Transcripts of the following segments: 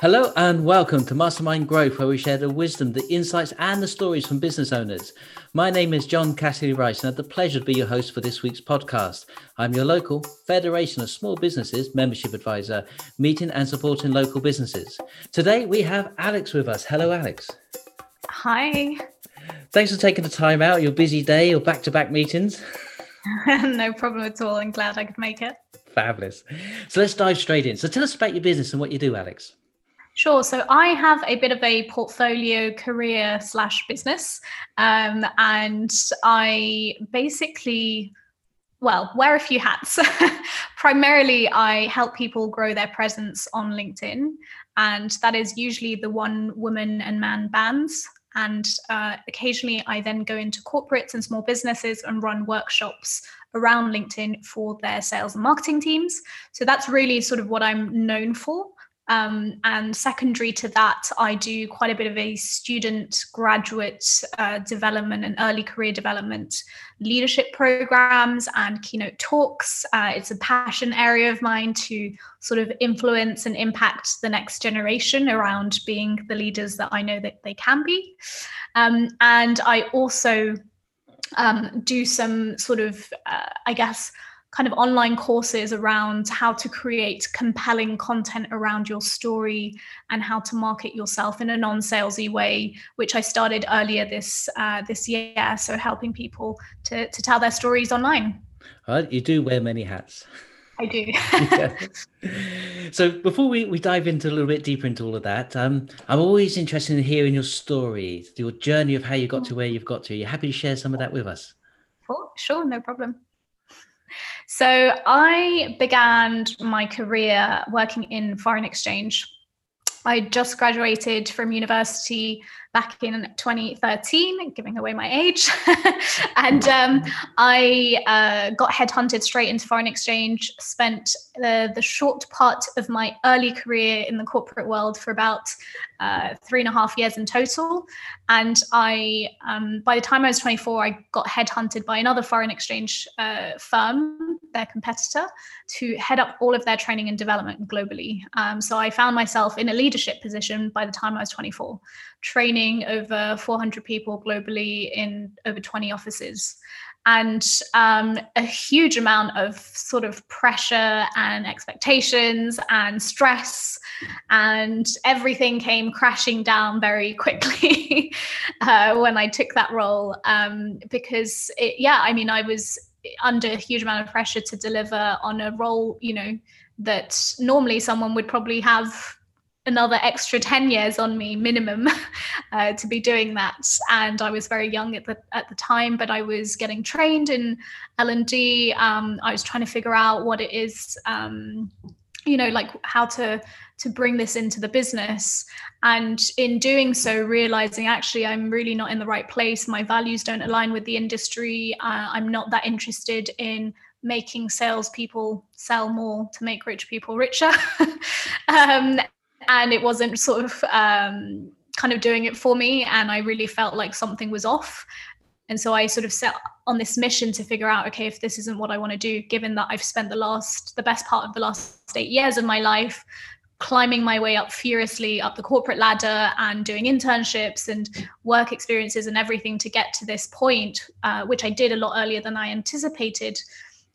Hello and welcome to Mastermind Growth, where we share the wisdom, the insights, and the stories from business owners. My name is John Cassidy Rice, and I have the pleasure to be your host for this week's podcast. I'm your local Federation of Small Businesses membership advisor, meeting and supporting local businesses. Today we have Alex with us. Hello, Alex. Hi. Thanks for taking the time out, your busy day, your back to back meetings. no problem at all. I'm glad I could make it. Fabulous. So let's dive straight in. So tell us about your business and what you do, Alex. Sure. So I have a bit of a portfolio career slash business. Um, and I basically, well, wear a few hats. Primarily, I help people grow their presence on LinkedIn. And that is usually the one woman and man bands. And uh, occasionally, I then go into corporates and small businesses and run workshops around LinkedIn for their sales and marketing teams. So that's really sort of what I'm known for. Um, and secondary to that, I do quite a bit of a student graduate uh, development and early career development leadership programs and keynote talks. Uh, it's a passion area of mine to sort of influence and impact the next generation around being the leaders that I know that they can be. Um, and I also um, do some sort of, uh, I guess, kind of online courses around how to create compelling content around your story and how to market yourself in a non-salesy way, which I started earlier this uh, this year. So helping people to to tell their stories online. You do wear many hats. I do. yeah. So before we, we dive into a little bit deeper into all of that, um, I'm always interested in hearing your story, your journey of how you got to where you've got to. Are you happy to share some of that with us? Oh, sure, no problem. So I began my career working in foreign exchange. I just graduated from university back in 2013, giving away my age. and um, I uh, got headhunted straight into foreign exchange, spent the, the short part of my early career in the corporate world for about uh, three and a half years in total. And I, um, by the time I was 24, I got headhunted by another foreign exchange uh, firm, their competitor, to head up all of their training and development globally. Um, so I found myself in a leadership position by the time I was 24 training over 400 people globally in over 20 offices and um, a huge amount of sort of pressure and expectations and stress and everything came crashing down very quickly uh, when i took that role um, because it, yeah i mean i was under a huge amount of pressure to deliver on a role you know that normally someone would probably have another extra 10 years on me minimum uh, to be doing that. And i was very young at the at the time but i was getting trained in l&d um, i was trying to figure out what it is um, you know like how to to bring this into the business. And in doing so realizing actually i'm really not in the right place. My values don't align with the industry. Uh, i'm not that interested in making salespeople sell more to make rich people richer. Um, and it wasn't sort of um, kind of doing it for me and i really felt like something was off. And so i sort of set on this mission to figure out okay if this isn't what i want to do given that i've spent the last the best part of the last eight years of my life climbing my way up furiously up the corporate ladder and doing internships and work experiences and everything to get to this point uh, which i did a lot earlier than i anticipated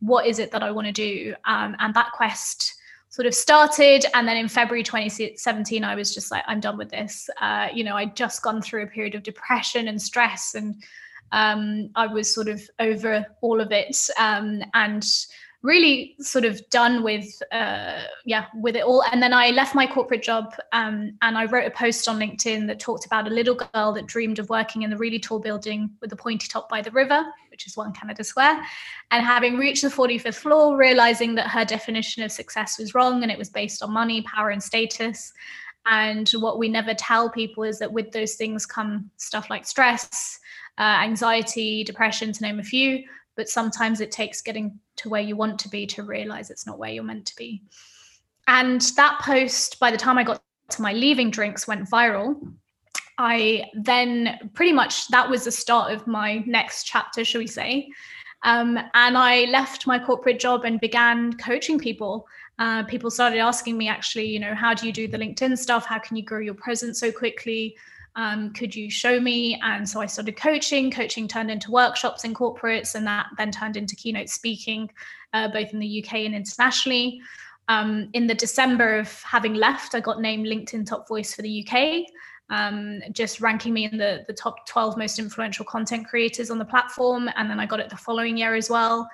what is it that i want to do? Um, and that quest sort of started and then in february 2017 i was just like i'm done with this. Uh, you know i'd just gone through a period of depression and stress and um, i was sort of over all of it um, and really sort of done with uh, yeah with it all. And then i left my corporate job um, and i wrote a post on linkedin that talked about a little girl that dreamed of working in the really tall building with the pointy top by the river which is one canada square. And having reached the 45th floor realizing that her definition of success was wrong and it was based on money power and status. And what we never tell people is that with those things come stuff like stress uh, anxiety depression to name a few but sometimes it takes getting to where you want to be to realize it's not where you're meant to be. And that post, by the time I got to my leaving drinks, went viral. I then pretty much that was the start of my next chapter, shall we say. Um, and I left my corporate job and began coaching people Uh, people started asking me actually, you know, how do you do the LinkedIn stuff? How can you grow your presence so quickly? Um, could you show me? And so I started coaching. Coaching turned into workshops in corporates, and that then turned into keynote speaking, uh, both in the UK and internationally. Um, in the December of having left, I got named LinkedIn Top Voice for the UK, um, just ranking me in the, the top 12 most influential content creators on the platform. And then I got it the following year as well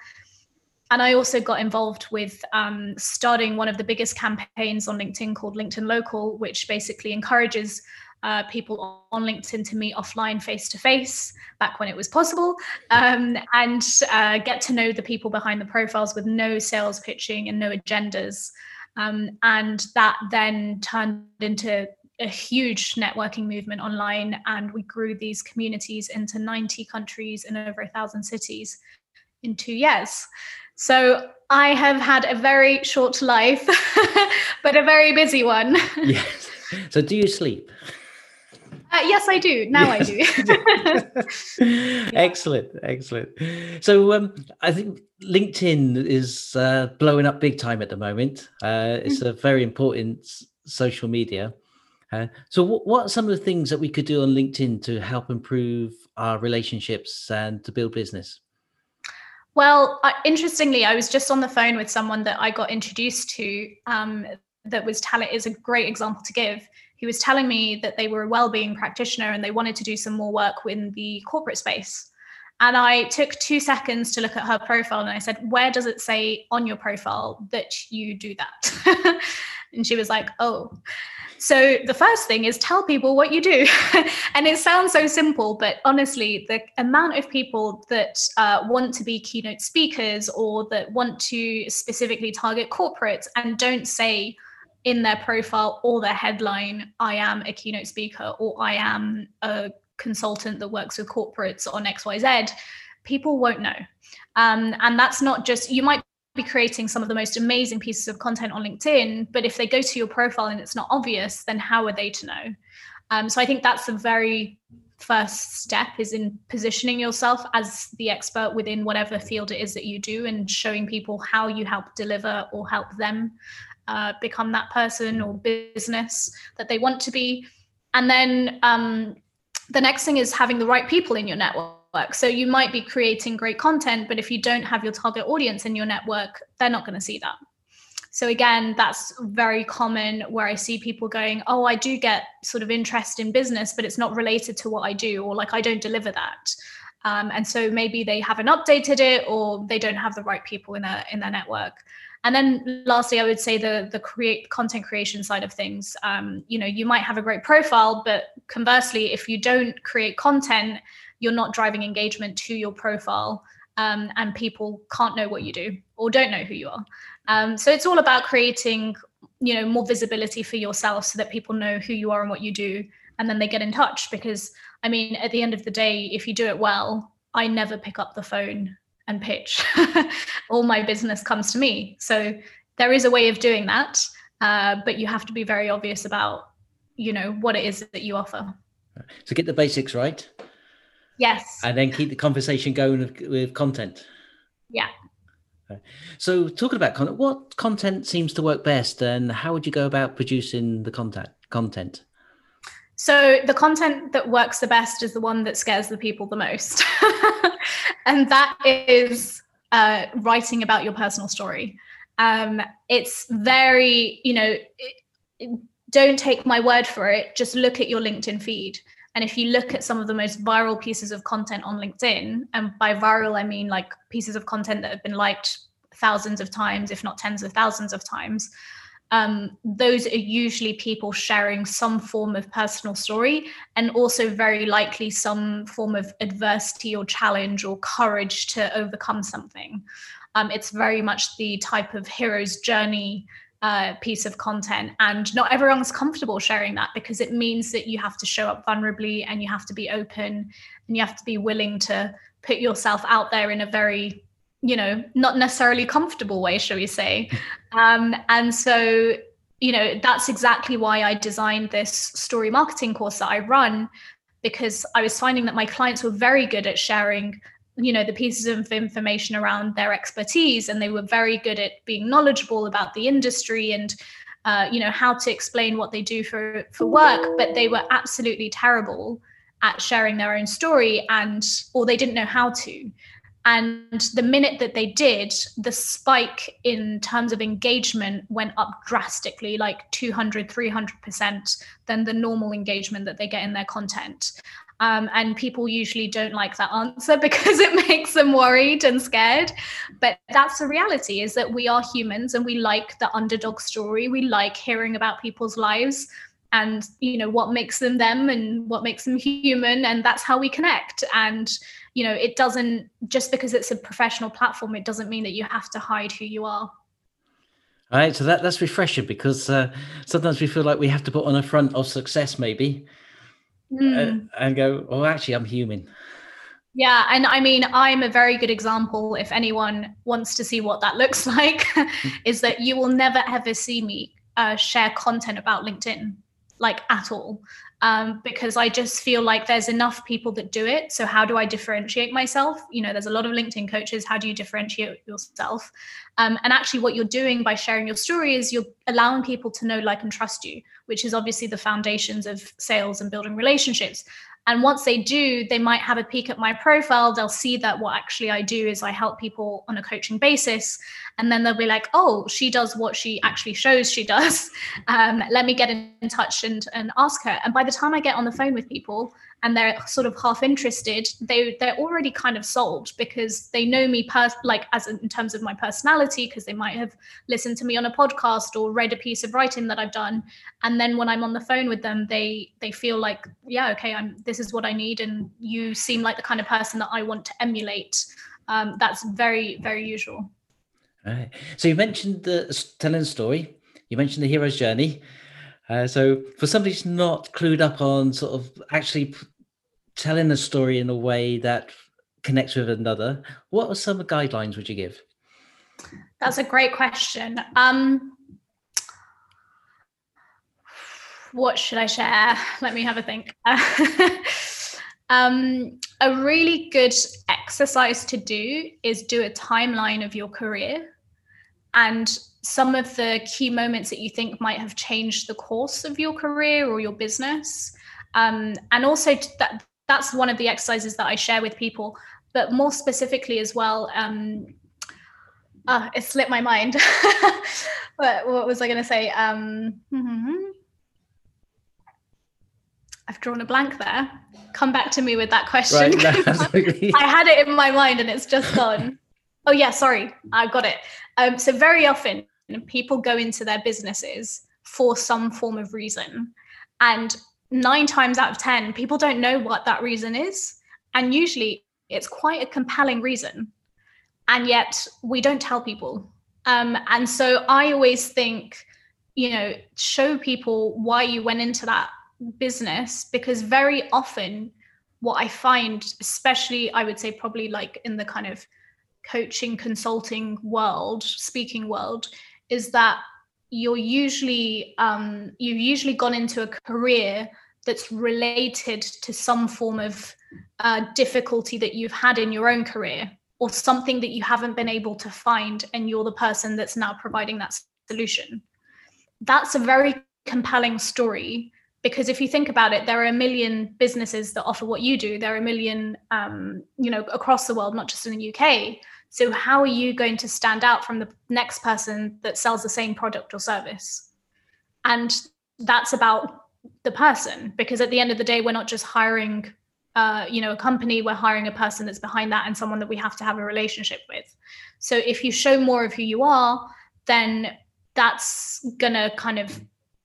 and I also got involved with um, starting one of the biggest campaigns on LinkedIn called LinkedIn Local, which basically encourages uh, people on LinkedIn to meet offline face to face back when it was possible um, and uh, get to know the people behind the profiles with no sales pitching and no agendas. Um, and that then turned into a huge networking movement online and we grew these communities into 90 countries and over a thousand cities in two years so I have had a very short life, but a very busy one. yes. So do you sleep? Uh, yes, I do. Now yes. I do. excellent, excellent. So um, I think LinkedIn is uh, blowing up big time at the moment. Uh, it's a very important social media. Uh, so, what, what are some of the things that we could do on LinkedIn to help improve our relationships and to build business? Well, uh, interestingly, I was just on the phone with someone that I got introduced to um, that was telling is a great example to give. He was telling me that they were a well-being practitioner and they wanted to do some more work in the corporate space. And I took two seconds to look at her profile and I said, Where does it say on your profile that you do that? and she was like, Oh. So the first thing is tell people what you do. and it sounds so simple, but honestly, the amount of people that uh, want to be keynote speakers or that want to specifically target corporates and don't say in their profile or their headline, I am a keynote speaker or I am a consultant that works with corporates on XYZ, people won't know. Um, and that's not just, you might be creating some of the most amazing pieces of content on LinkedIn, but if they go to your profile and it's not obvious, then how are they to know? Um, so I think that's a very first step is in positioning yourself as the expert within whatever field it is that you do and showing people how you help deliver or help them uh, become that person or business that they want to be. And then um, the next thing is having the right people in your network. So you might be creating great content, but if you don't have your target audience in your network, they're not going to see that. So again, that's very common where I see people going, "Oh, I do get sort of interest in business, but it's not related to what I do, or like I don't deliver that." Um, and so maybe they haven't updated it, or they don't have the right people in their in their network. And then lastly, I would say the the create content creation side of things. Um, you know, you might have a great profile, but conversely, if you don't create content you're not driving engagement to your profile um, and people can't know what you do or don't know who you are um, so it's all about creating you know more visibility for yourself so that people know who you are and what you do and then they get in touch because i mean at the end of the day if you do it well i never pick up the phone and pitch all my business comes to me so there is a way of doing that uh, but you have to be very obvious about you know what it is that you offer so get the basics right Yes. And then keep the conversation going with, with content. Yeah. So, talking about content, what content seems to work best, and how would you go about producing the content? Content. So, the content that works the best is the one that scares the people the most, and that is uh, writing about your personal story. Um, it's very, you know, it, don't take my word for it. Just look at your LinkedIn feed and if you look at some of the most viral pieces of content on LinkedIn, and by viral, I mean like pieces of content that have been liked thousands of times, if not tens of thousands of times, um, those are usually people sharing some form of personal story and also very likely some form of adversity or challenge or courage to overcome something. Um, it's very much the type of hero's journey uh, piece of content. And not everyone's comfortable sharing that because it means that you have to show up vulnerably and you have to be open and you have to be willing to put yourself out there in a very, you know, not necessarily comfortable way, shall we say. Um, and so, you know, that's exactly why I designed this story marketing course that I run because I was finding that my clients were very good at sharing you know the pieces of information around their expertise and they were very good at being knowledgeable about the industry and uh, you know how to explain what they do for for work but they were absolutely terrible at sharing their own story and or they didn't know how to and the minute that they did the spike in terms of engagement went up drastically like 200 300% than the normal engagement that they get in their content um, and people usually don't like that answer because it makes them worried and scared. But that's the reality is that we are humans and we like the underdog story. We like hearing about people's lives and you know what makes them them and what makes them human and that's how we connect and you know it doesn't just because it's a professional platform it doesn't mean that you have to hide who you are all right so that that's refreshing because uh, sometimes we feel like we have to put on a front of success maybe mm. and go, oh, actually, I'm human. Yeah, and I mean, I'm a very good example. If anyone wants to see what that looks like, is that you will never ever see me uh, share content about LinkedIn, like at all um, because I just feel like there's enough people that do it. So how do I differentiate myself? You know, there's a lot of LinkedIn coaches. How do you differentiate yourself? Um, and actually, what you're doing by sharing your story is you're allowing people to know, like, and trust you, which is obviously the foundations of sales and building relationships. And once they do, they might have a peek at my profile. They'll see that what actually I do is I help people on a coaching basis. And then they'll be like, oh, she does what she actually shows she does. Um, let me get in touch and, and ask her. And by the time I get on the phone with people and they're sort of half interested, they, they're already kind of sold because they know me pers- like as in terms of my personality, because they might have listened to me on a podcast or read a piece of writing that I've done. And then when I'm on the phone with them, they they feel like, yeah, okay, I'm this is what I need. And you seem like the kind of person that I want to emulate. Um, that's very, very usual. Right. So you mentioned the telling story. You mentioned the hero's journey. Uh, so for somebody who's not clued up on sort of actually telling a story in a way that connects with another, what are some guidelines would you give? That's a great question. Um, what should I share? Let me have a think. um, a really good exercise to do is do a timeline of your career and some of the key moments that you think might have changed the course of your career or your business. Um, and also that that's one of the exercises that I share with people, but more specifically as well. Um, uh, it slipped my mind. what, what, was I going to say? Um, I've drawn a blank there. Come back to me with that question. Right, I had it in my mind and it's just gone. Oh yeah, sorry, I got it. Um, so very often people go into their businesses for some form of reason, and nine times out of ten, people don't know what that reason is, and usually it's quite a compelling reason, and yet we don't tell people. Um, and so I always think, you know, show people why you went into that business because very often what I find, especially I would say probably like in the kind of coaching consulting world speaking world is that you're usually um, you've usually gone into a career that's related to some form of uh, difficulty that you've had in your own career or something that you haven't been able to find and you're the person that's now providing that solution. That's a very compelling story because if you think about it there are a million businesses that offer what you do. There are a million um, you know across the world not just in the uk so, how are you going to stand out from the next person that sells the same product or service? And that's about the person, because at the end of the day, we're not just hiring, uh, you know, a company. We're hiring a person that's behind that and someone that we have to have a relationship with. So, if you show more of who you are, then that's gonna kind of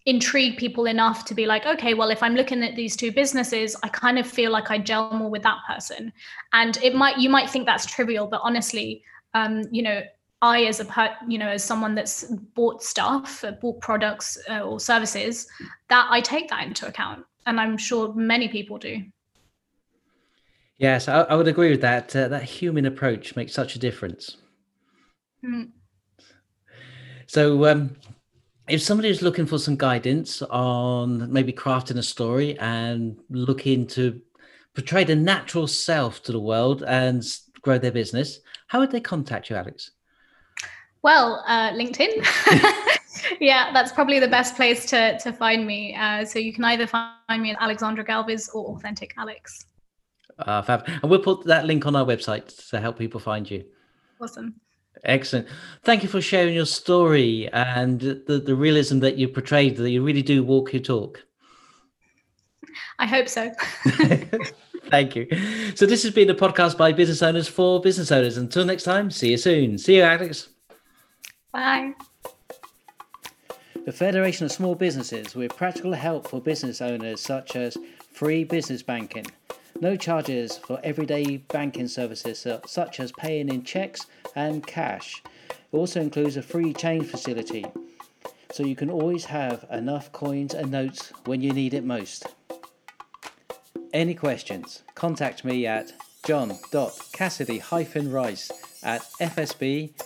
intrigue people enough to be like, okay, well, if I'm looking at these two businesses, I kind of feel like I gel more with that person. And it might, you might think that's trivial, but honestly, um, you know, I, as a per, you know, as someone that's bought stuff, uh, bought products uh, or services, that I take that into account, and I'm sure many people do. Yes, I, I would agree with that. Uh, that human approach makes such a difference. Mm. So, um, if somebody is looking for some guidance on maybe crafting a story and looking to portray the natural self to the world and grow their business, how would they contact you, Alex? Well, uh, LinkedIn. yeah, that's probably the best place to, to find me. Uh, so you can either find me at Alexandra Galviz or Authentic Alex. Uh, fab. And we'll put that link on our website to help people find you. Awesome. Excellent. Thank you for sharing your story and the, the realism that you portrayed, that you really do walk your talk. I hope so. Thank you. So, this has been a podcast by business owners for business owners. Until next time, see you soon. See you, Alex. Bye. The Federation of Small Businesses with practical help for business owners, such as free business banking, no charges for everyday banking services such as paying in checks and cash. It also includes a free change facility, so you can always have enough coins and notes when you need it most. Any questions? Contact me at john.cassidy-rice at fsb.org.uk.